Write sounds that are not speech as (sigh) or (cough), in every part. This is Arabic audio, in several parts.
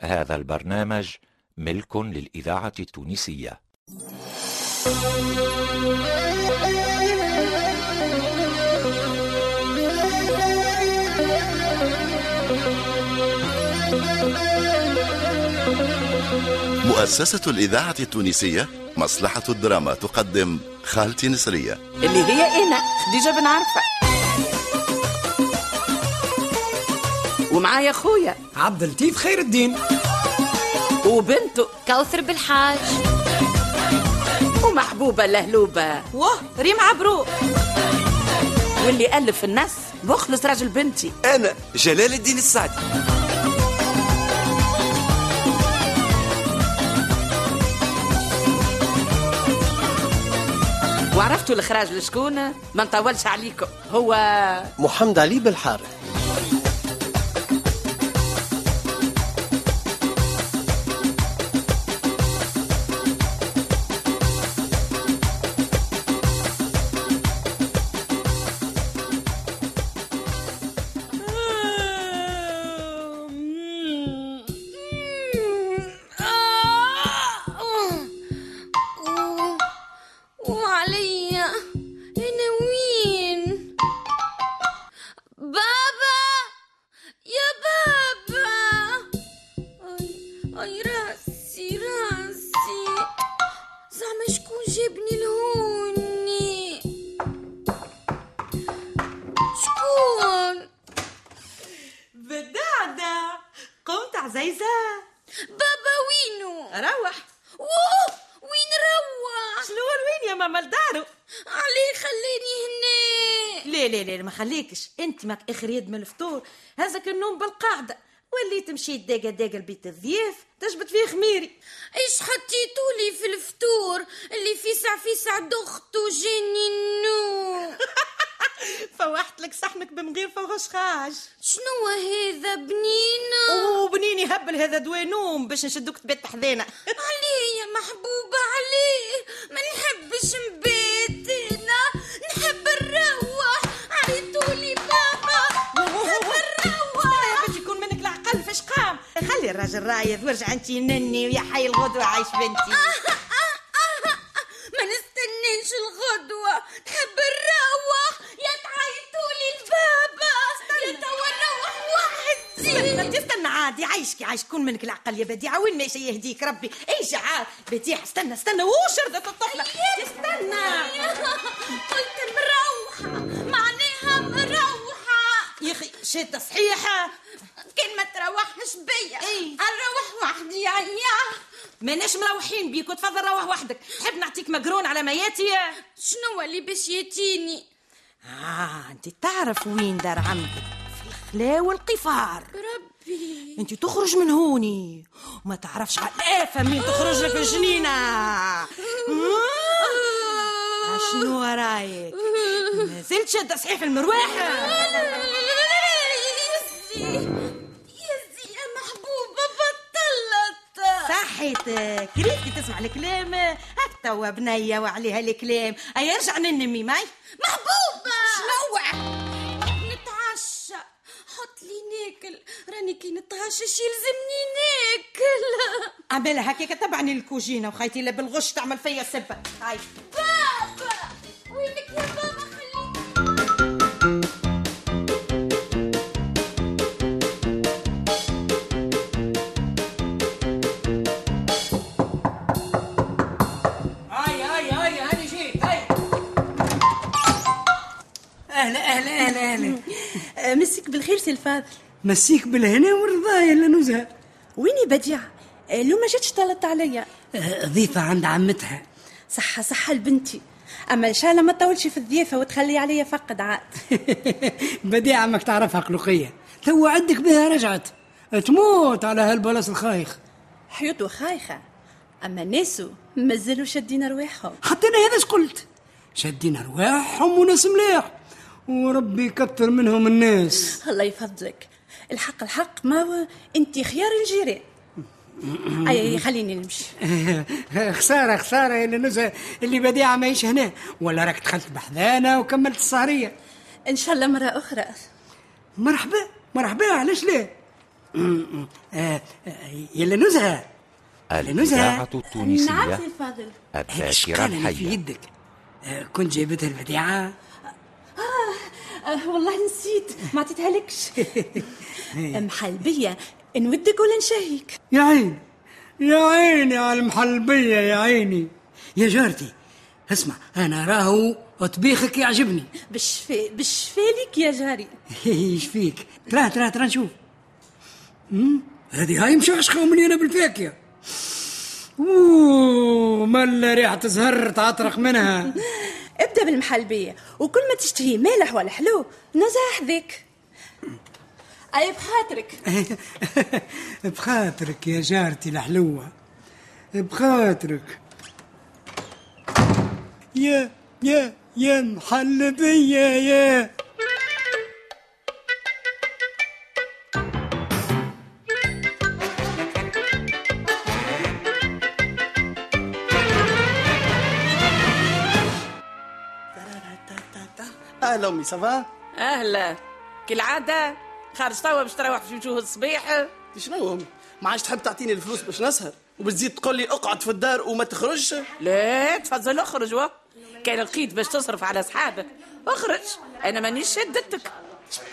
هذا البرنامج ملك للإذاعة التونسية. مؤسسة الإذاعة التونسية مصلحة الدراما تقدم خالتي نسرية. اللي هي أنا خديجة بن عرفة. ومعايا خويا عبد اللطيف خير الدين. وبنته كوثر بالحاج ومحبوبة لهلوبة. واه ريم عبرو. واللي ألف الناس مخلص راجل بنتي. أنا جلال الدين السعدي. وعرفتوا الإخراج لشكون؟ ما نطولش عليكم. هو محمد علي بالحارث. عزيزة. بابا وينو؟ روح. ووه وين روح؟ شلون وين يا ماما؟ لدارو. عليه خليني هنا. لا لا لا ما خليكش. انت ماك اخر يد من الفطور. هزك النوم بالقاعدة. واللي تمشي داقة داقة لبيت الضياف تجبد فيه خميري. إيش حطيتولي في الفطور؟ اللي فيسع فيسع دخت وجاني النوم. (laughs) (laughs) فوحت لك صحنك من غير فوهش خاج شنو هذا بنينة؟ وبنيني هبل هذا دواء نوم باش نشدوك تبات حذانا (laughs) عليه يا محبوبة عليه. ما نحبش نبات أنا نحب نروح. عيطولي بابا. نحب نروح. (laughs) باش يكون منك العقل فاش قام. خلي الراجل رايض وارجع انت نني ويا حي الغدوة عايش بنتي. عادي عايشكي عايش كون منك العقل يا بديعة؟ وين ماشي يهديك ربي. اي شعار بديعة استنى استنى. وشردت الطفلة. استنى. قلت مروحة. معناها مروحة. يا أخي شتا صحيحة كان ما تروحش بيا. إيه. نروح وحدي يا ماناش مروحين بيك وتفضل روح وحدك. تحب نعطيك مقرون على مياتي شنو اللي باش ياتيني؟ آه أنت تعرف وين دار عمك؟ في الخلا والقفار. ربي. (laughs) انت تخرج من هوني. وما تعرفش على الآفة مين تخرج لك الجنينة. آه، شنو رايك ما زلت شادة صحيح بطلت صحيتك. ريتي تسمع الكلام. هاك توا بنية وعليها الكلام. أي ارجع ننمي معي محبوبة شي يلزمني ناكل. (laughs) عملها هكاك تبعني الكوجينة وخيتي لا بالغش تعمل فيا سبه هاي. بابا وينك يا بابا خليك هاي هاي هاي هاني جيت هاي. أهلا أهلا أهلا أهلا. (laughs) مسك بالخير سي الفاضل. مسيك بالهنا يا نزهه ويني بديعة آه، لو ما جاتش طلت عليا. آه، ضيفة عند عمتها. صحة صحة لبنتي أما إن شاء الله ما تطولش في الضيافة وتخلي عليا فقد عاد (laughs) بديعة ماك تعرفها قلقية. تو عندك بها رجعت. تموت على هالبلاص الخايخ. حيوت وخايخة. أما ناسو مازالوا شادين رواحهم حتى أنا هذا قلت شادين رواحهم وناس مليح. وربي يكثر منهم الناس. (laughs) الله يفضلك. الحق الحق ما هو أنت خيار الجيران. أي خليني نمشي. (laughs) خسارة خسارة يا نزهة اللي بديعة ما هنا. ولا راك دخلت بحذانا وكملت السهرية. إن شاء الله مرة أخرى. مرحبا مرحبا علاش لا؟ آه، آه، يلا نزهة. الإذاعة نعم التونسية الذاكرة اللي في الحية يدك؟ آه، كنت جايبتها البديعة. آه والله نسيت. ما عطيتها لكش (laughs) محلبية نودك ولا نشهيك يا عيني يا عيني على المحلبية يا عيني. يا جارتي اسمع أنا راهو طبيخك يعجبني. بالشفاء بالشفالك يا جاري. (laughs) إيش فيك ترى ترى ترى نشوف. هذه هاي مشخشخة ومليانة بالفاكهة أوه ملا ريحة زهر تعطرق منها. (laughs) ابدأ بالمحلبية وكل ما تشتهي مالح ولا حلو نزها حذاك أي بخاطرك؟ (laughs) بخاطرك يا جارتي الحلوة. بخاطرك. يا يا يا محلبية يا امي سافا أهلا. كالعادة خارج توا باش تروح في وجوه الصبيح؟ شنو امي ما عادش تحب تعطيني الفلوس باش نسهر؟ وبتزيد تقول لي اقعد في الدار وما تخرجش؟ لا تفضل اخرج وا كان لقيت باش تصرف على أصحابك. اخرج أنا مانيش شدتك.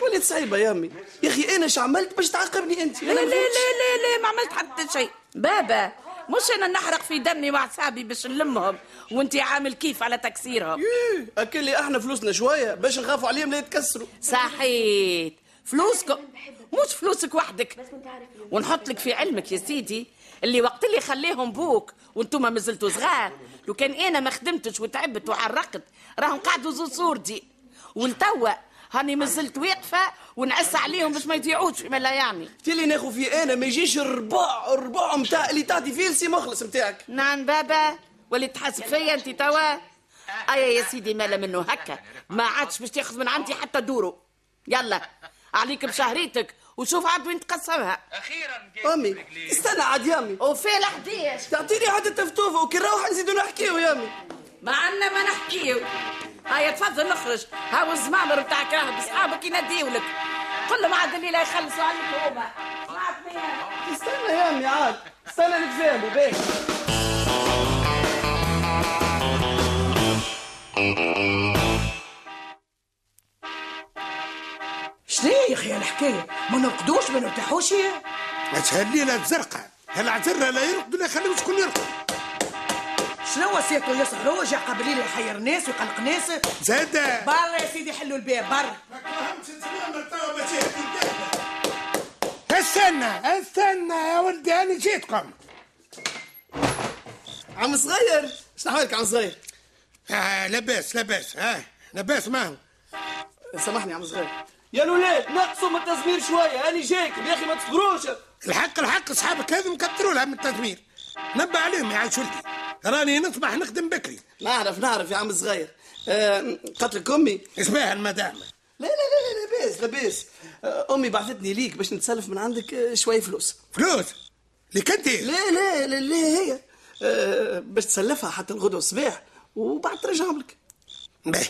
وليت صعيبة يا أمي. يا أخي أنا اش عملت باش تعاقبني أنت؟ لا لا لا لا لا ما عملت حتى شيء. بابا مش أنا نحرق في دمي وأعصابي باش نلمهم. وانت عامل كيف على تكسيرهم؟ إيه، أكل لي أحنا فلوسنا شوية باش نخافوا عليهم لا يتكسروا. صحيت. فلوسكم مش فلوسك وحدك. ونحط لك في علمك يا سيدي اللي وقت اللي خليهم بوك وأنتم ما زلتوا صغار. لو كان أنا ما خدمتش وتعبت وعرقت راهم قعدوا زو صورتي ولتوا هاني ما زلت واقفة ونعس عليهم باش ما يضيعوش فيما لا يعني اللي ناخذ فيه أنا ما يجيش الربع الربع نتاع اللي تعطي فيه السي مخلص نتاعك نعم بابا واللي تحاسب فيا انت توا. أيا يا سيدي مالا منه هكا. ما عادش باش تاخذ من عندي حتى دورو. يلا عليك بشهريتك وشوف عاد وين تقسمها. أمي استنى عاد يا أمي. وفي الحديش تعطيني عاد التفتوفة وكي نروح نزيدو نحكيو يا أمي. ما عنا ما نحكيو هيا تفضل نخرج. هاو الزمامر بتاعك راه بصحابك يناديولك قل لهم عاد اللي لا يخلصوا عليك هما. استنى يا أمي عاد. استنى نتفاهموا باهي شنو يا أخي الحكاية؟ ما نرقدوش ما نرتاحوش الليلة زرقاء هالعذرة لا يرقد ولا يخلي شكون يرقد. شنو وصيته يصحوا جا قبل ليل يحير ناس ويقلق ناس؟ زادة برا يا سيدي حلوا الباب برا. استنى استنى يا ولدي أنا جيتكم. عم صغير. شنو حالك عم صغير؟ آه لاباس لاباس. ها لاباس ما هو. سامحني عم صغير. يا الولاد نقصوا من التزمير شوية أنا جايكم يا أخي ما تصبروش الحق الحق أصحابك هذو مكتروا لها من التزمير. نبه عليهم يا عايش ولدي. راني نصبح نخدم بكري. نعرف نعرف يا عم صغير. آه قتلك أمي؟ اسمها المدام لا لا لا لا لاباس لاباس. آه أمي بعثتني ليك باش نتسلف من عندك آه، شوية فلوس. فلوس؟ اللي كنت لا لا لا, لا هي. باش تسلفها حتى الغدوه الصباح وبعد ترجعهم لك. باهي.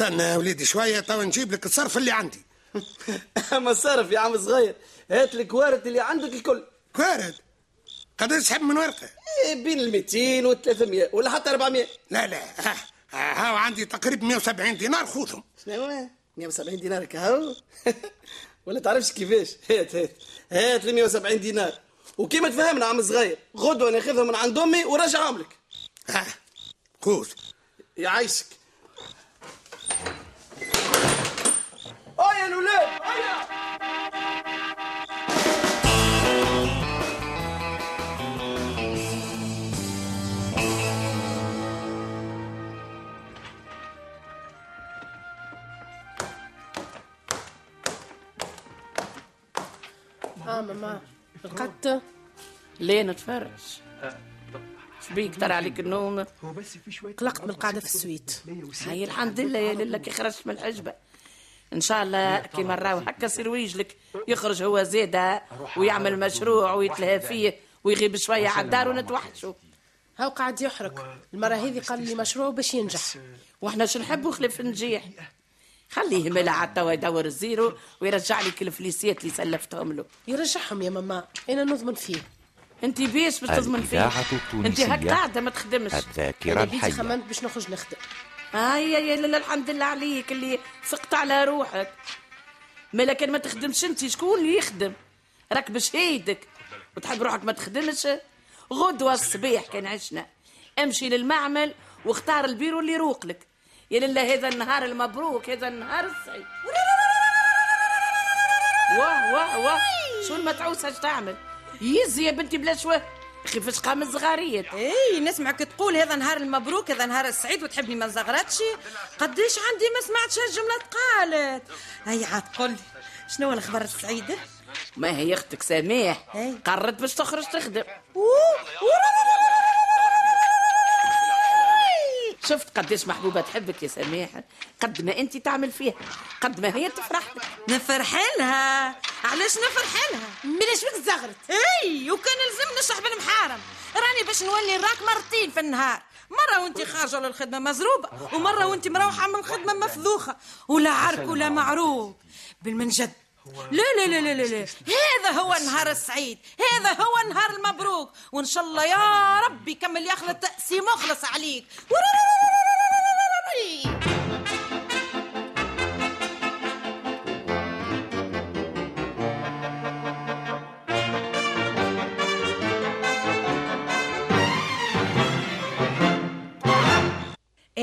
يا وليدي شوية تو نجيب لك الصرف اللي عندي. (laughs) اما صرف يا عم صغير. هات لك وارد اللي عندك الكل. كوارد قد تسحب من ورقة؟ إيه، بين ال 200 و 300 ولا حتى 400 لا لا. ها ها عندي تقريبا 170 دينار خذهم شنو هو؟ 170 دينار كهو؟ (laughs) ولا تعرفش كيفاش؟ هات هات. هات ال 170 دينار. وكيما تفهمنا عم صغير غدوة ناخذهم من عند أمي ورجعهم لك ها خذ يعيشك آه يا الولاد هيا ماما. رقدت ليه نتفرج؟ شبيك ترى عليك النوم. قلقت من القعدة في السويت. هاي الحمد لله يا لله كي خرجت من الحجبة إن شاء الله كي نراو هكا سير ويجلك يخرج هو زيادة ويعمل مشروع ويتلهى فيه ويغيب شوية على الدار ونتوحشوا. هاو قاعد يحرق. المرة هذه قال لي مشروع باش ينجح. وإحنا شو نحبوا خلف النجيح خليه ملا توا يدور الزيرو ويرجع لك الفليسيات اللي سلفتهم له. يرجعهم يا ماما. أنا نضمن فيه. أنت بيش باش تضمن فيه. انت التونسية هك قاعدة ما تخدمش. بيتي الحية. خممت باش نخرج نخدم. هيا يا لا الحمد لله عليك اللي فقت على روحك. ما لكن ما تخدمش أنت شكون اللي يخدم؟ راك بشهيدك وتحب روحك ما تخدمش؟ غدوة الصبيح كان عشنا. امشي للمعمل واختار البيرو اللي يروق لك. يا لله هذا النهار المبروك هذا النهار السعيد واه واه واه. شو المتعوسة اش تعمل؟ يزي يا بنتي بلا شوه أخي فاش قام الصغاريات إي نسمعك تقول هذا نهار المبروك هذا نهار السعيد وتحبني ما زغرتش قديش عندي ما سمعتش هالجمله تقالت. هيا عاد قول شنو الخبر السعيد ما هي أختك إيه. قررت باش تخرج تخدم. شفت قديش محبوبة تحبك يا سماح قد ما أنت تعمل فيها. قد ما هي تفرح. لك نفرح لها علاش نفرح لها ملاش بك زغرت. إي وكان لازم نشرح بالمحارم راني باش نولي نراك مرتين في النهار. مرة وأنت خارجة للخدمة مزروبة ومرة وأنت مروحة من الخدمة مفذوخة. ولا عرك ولا معروف. بالمنجد لا لا لا لا لا هذا هو النهار السعيد. هذا هو النهار المبروك. وإن شاء الله يا رب يكمل يخلط تأسي مخلص عليك.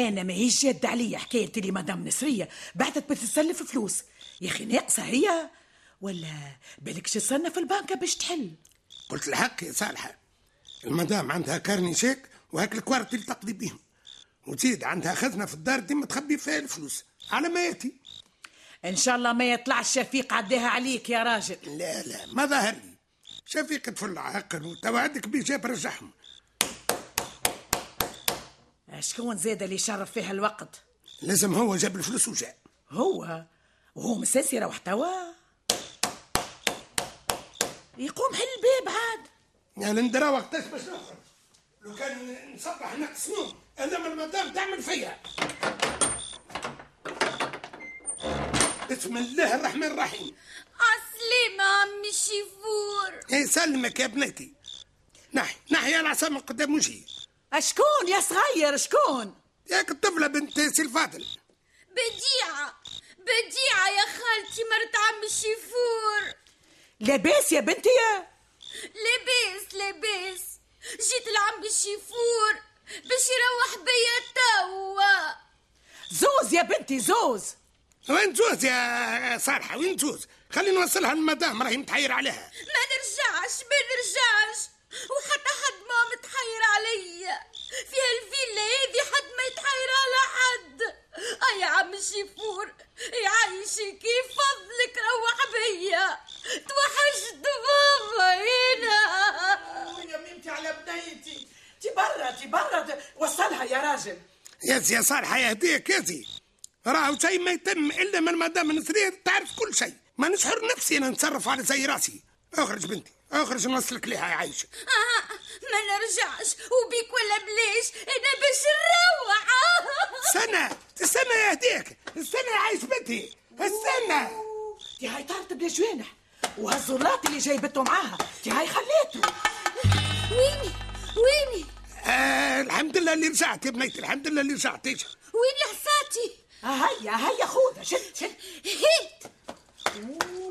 أنا ماهيش جاد عليا حكاية اللي مدام نسريه بعثت بتسلف فلوس. يا أخي ناقصة هي؟ ولا بالك شصنا في البنكه باش تحل؟ قلت الحق يا صالحة. المدام عندها كارني شيك وهاك الكوارت اللي تقضي بيهم. وتزيد عندها خزنة في الدار ديما تخبي فيها الفلوس. على ما يأتي. إن شاء الله ما يطلعش شفيق عداها عليك يا راجل. لا لا ما ظهر لي. شفيق تفل عاقل وتوعدك بيه جاب رجعهم شكون زاد اللي شرف فيها الوقت؟ لازم هو جاب الفلوس وجاء. هو؟ وهو مساسي روح توا. يقوم حل الباب عاد. يا لندرا وقتاش باش نخرج. لو كان نصبح نقص نوم أنا من المدام تعمل فيا. بسم الله الرحمن الرحيم. عسلامة عمي شيفور. يسلمك يا بنتي نحي نحي العصا من قدام وجهي. أشكون يا صغير شكون ياك الطفلة بنت سي الفاضل. بديعة بديعة يا خالتي مرت عمي شيفور لاباس يا بنتي يا؟ لاباس لاباس. جيت لعمي شيفور باش يروح بيا توا. زوز يا بنتي زوز. وين زوز يا صالحة؟ وين زوز؟ خلينا نوصلها للمدام راهي متحير عليها. ما نرجعش ما نرجعش. وحتى حد ما متحير عليا في هالفيلا هذه حد ما يتحير على حد. آه يا عم الشيفور يعيشك فضلك روح بيا؟ توحشت بابا هنا يا بنتي على بنيتي. تي برا تي برا. وصلها يا راجل. يا سي صالحة يهديك يا سي راهو شيء ما يتم إلا من مدام نسرية تعرف كل شيء ما نشعر نفسي أنا نتصرف على زي راسي. أخرج بنتي. اخرج نوصلك ليها يا عايشة. آه ما نرجعش. وبيك ولا بليش؟ أنا باش نروح. (laughs) استنى استنى يا هديك. استنى يا عايش بنتي. استنى. تي هاي طارت بلا جوانح. وهالزولات اللي جايبته معاها. تي هاي خليته. ويني؟ ويني؟ آه الحمد لله اللي رجعت يا بنيتي. الحمد لله اللي رجعت. ويني حصاتي؟ هيا هيا خذها شد شد. هيت.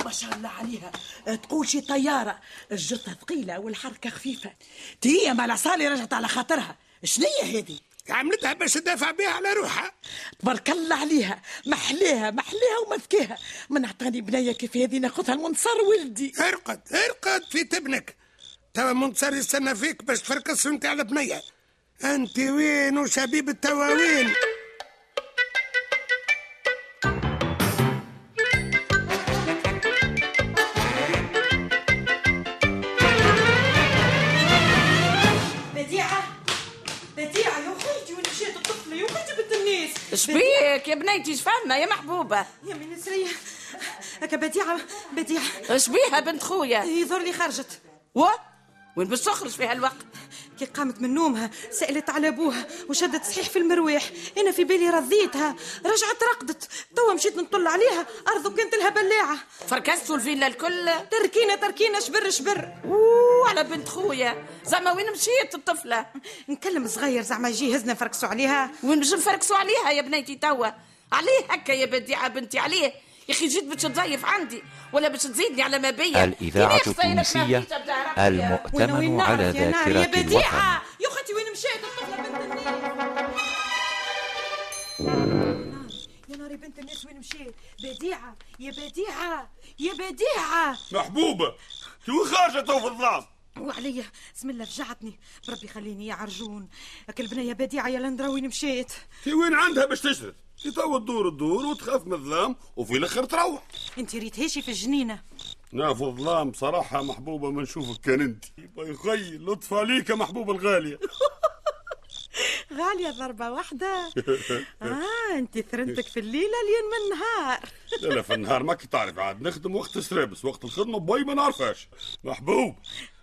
ما شاء الله عليها. تقول شي طيارة. الجثة ثقيلة والحركة خفيفة. تي ما العصالي رجعت على خاطرها. شنية هذه؟ عملتها باش تدافع بها على روحها. تبارك الله عليها. محلاها محلاها ومذكاها من اعطاني بنية كيف هذه؟ ناخذها المنصر ولدي. ارقد ارقد في تبنك. توا منتصر يستنى فيك باش تفركس انت على بنية. انت وين وشبيب التواوين؟ بنيتي شفنا يا محبوبة. يا من هكا بديعة بديعة. شبيها بنت خويا؟ يظهر لي خرجت. و؟ وين باش تخرج في هالوقت؟ كي قامت من نومها سألت على أبوها وشدت صحيح في المرويح. أنا في بالي رضيتها. رجعت رقدت. توا مشيت نطل عليها. أرض كانت لها بلاعة. فركستوا الفيلا الكل؟ تركينا تركينا شبر شبر. أوه على بنت خويا. زعما وين مشيت الطفلة؟ نكلم صغير زعما يجي هزنا فركسوا عليها. وين باش نفركسوا عليها يا بنيتي توا؟ عليه هكا يا بديعة بنتي عليه. يا أخي جيت باش تضيف عندي ولا باش تزيدني على ما بيا. الإذاعة التونسية المؤتمن على ذاكرة يا الوطن. بديعة يا أختي وين مشيت؟ الطفلة بنت الناس يا ناري بنت الناس وين مشيت؟ بديعة يا بديعة يا بديعة. محبوبة تو خارجة تو في الظلام وعليا بسم الله فجعتني بربي خليني يا عرجون. أكل بنية بديعة يا لندرا وين مشيت؟ في وين عندها باش تشرد؟ في تو تدور تدور وتخاف من الظلام وفي الآخر تروح. انت ريت هيشي في الجنينة نا في الظلام صراحة محبوبة ما نشوفك كان انت. يا خي لطف عليك يا محبوبة الغالية. (laughs) غالية ضربة واحدة. (laughs) آه انت ثرنتك في الليلة لين من النهار. لا لا في النهار ما تعرف عاد نخدم وقت السرابس وقت الخدمة باي ما نعرفهاش. محبوب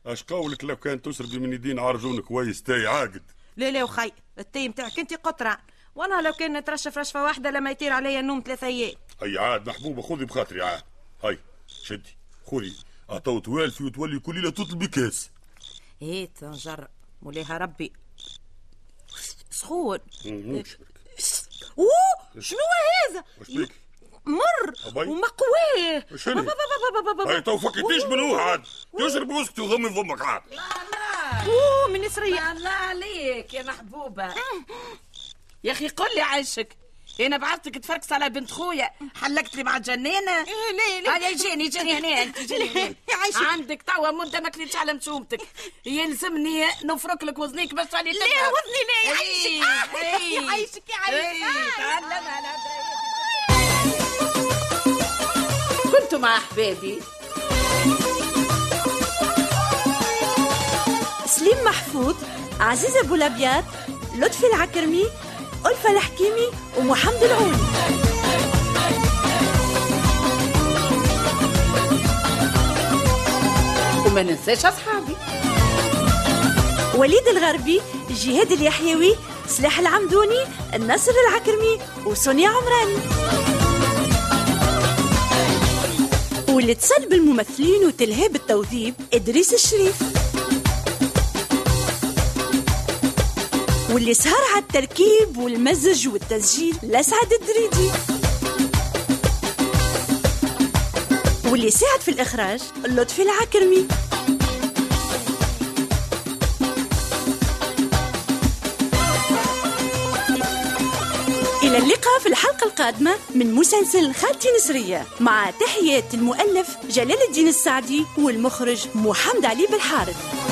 اش قولك لو كان تسربي من يدين عرجون كويس تاي عاقد. لا لا وخي التي متاعك انت قطران. وأنا لو كان نترشف رشفة واحدة لما يطير عليا النوم ثلاثة أيام. هي عاد محبوبة خذي بخاطري عاد. هاي شدي خذي. اعطوا توالفي وتولي كل ليلة تطلبي كاس إيه نجرب مولاها ربي. سخون. أوه شنو هذا؟ مر؟ ومقواه. هاي تو فكيتيش من هو عاد؟ تشرب وسكتي وضمي فمك عاد. أوه من سرية الله عليك يا محبوبة. (laughs) يا أخي قل لي عايشك أنا بعثتك تفركس على بنت خويا. حلقت لي مع جنينة. ليه ليه؟ هيا جيني جيني هنا أنت (laughs) جيني هنا. عندك توا مدة ما كليتش على مشومتك يلزمني نفرك لك وزنيك باش تعلي ليه وزني؟ ليه؟ يعيشك آه، يعيشك يعيشك تعلم على كنت مع أحبابي. سليم محفوظ عزيزة أبو الأبيات لطفي العكرمي ألفة الحكيمي ومحمد العوني. وما ننساش أصحابي. وليد الغربي جهاد اليحيوي سلاح العمدوني النصر العكرمي وسونيا عمراني. واللي اتصل بالممثلين وتلهي بالتوظيف إدريس الشريف. واللي سهر على التركيب والمزج والتسجيل لسعد الدريدي. واللي ساعد في الإخراج لطفي العكرمي. إلى اللقاء في الحلقة القادمة من مسلسل خالتي نسرية مع تحيات المؤلف جلال الدين السعدي والمخرج محمد علي بالحارث.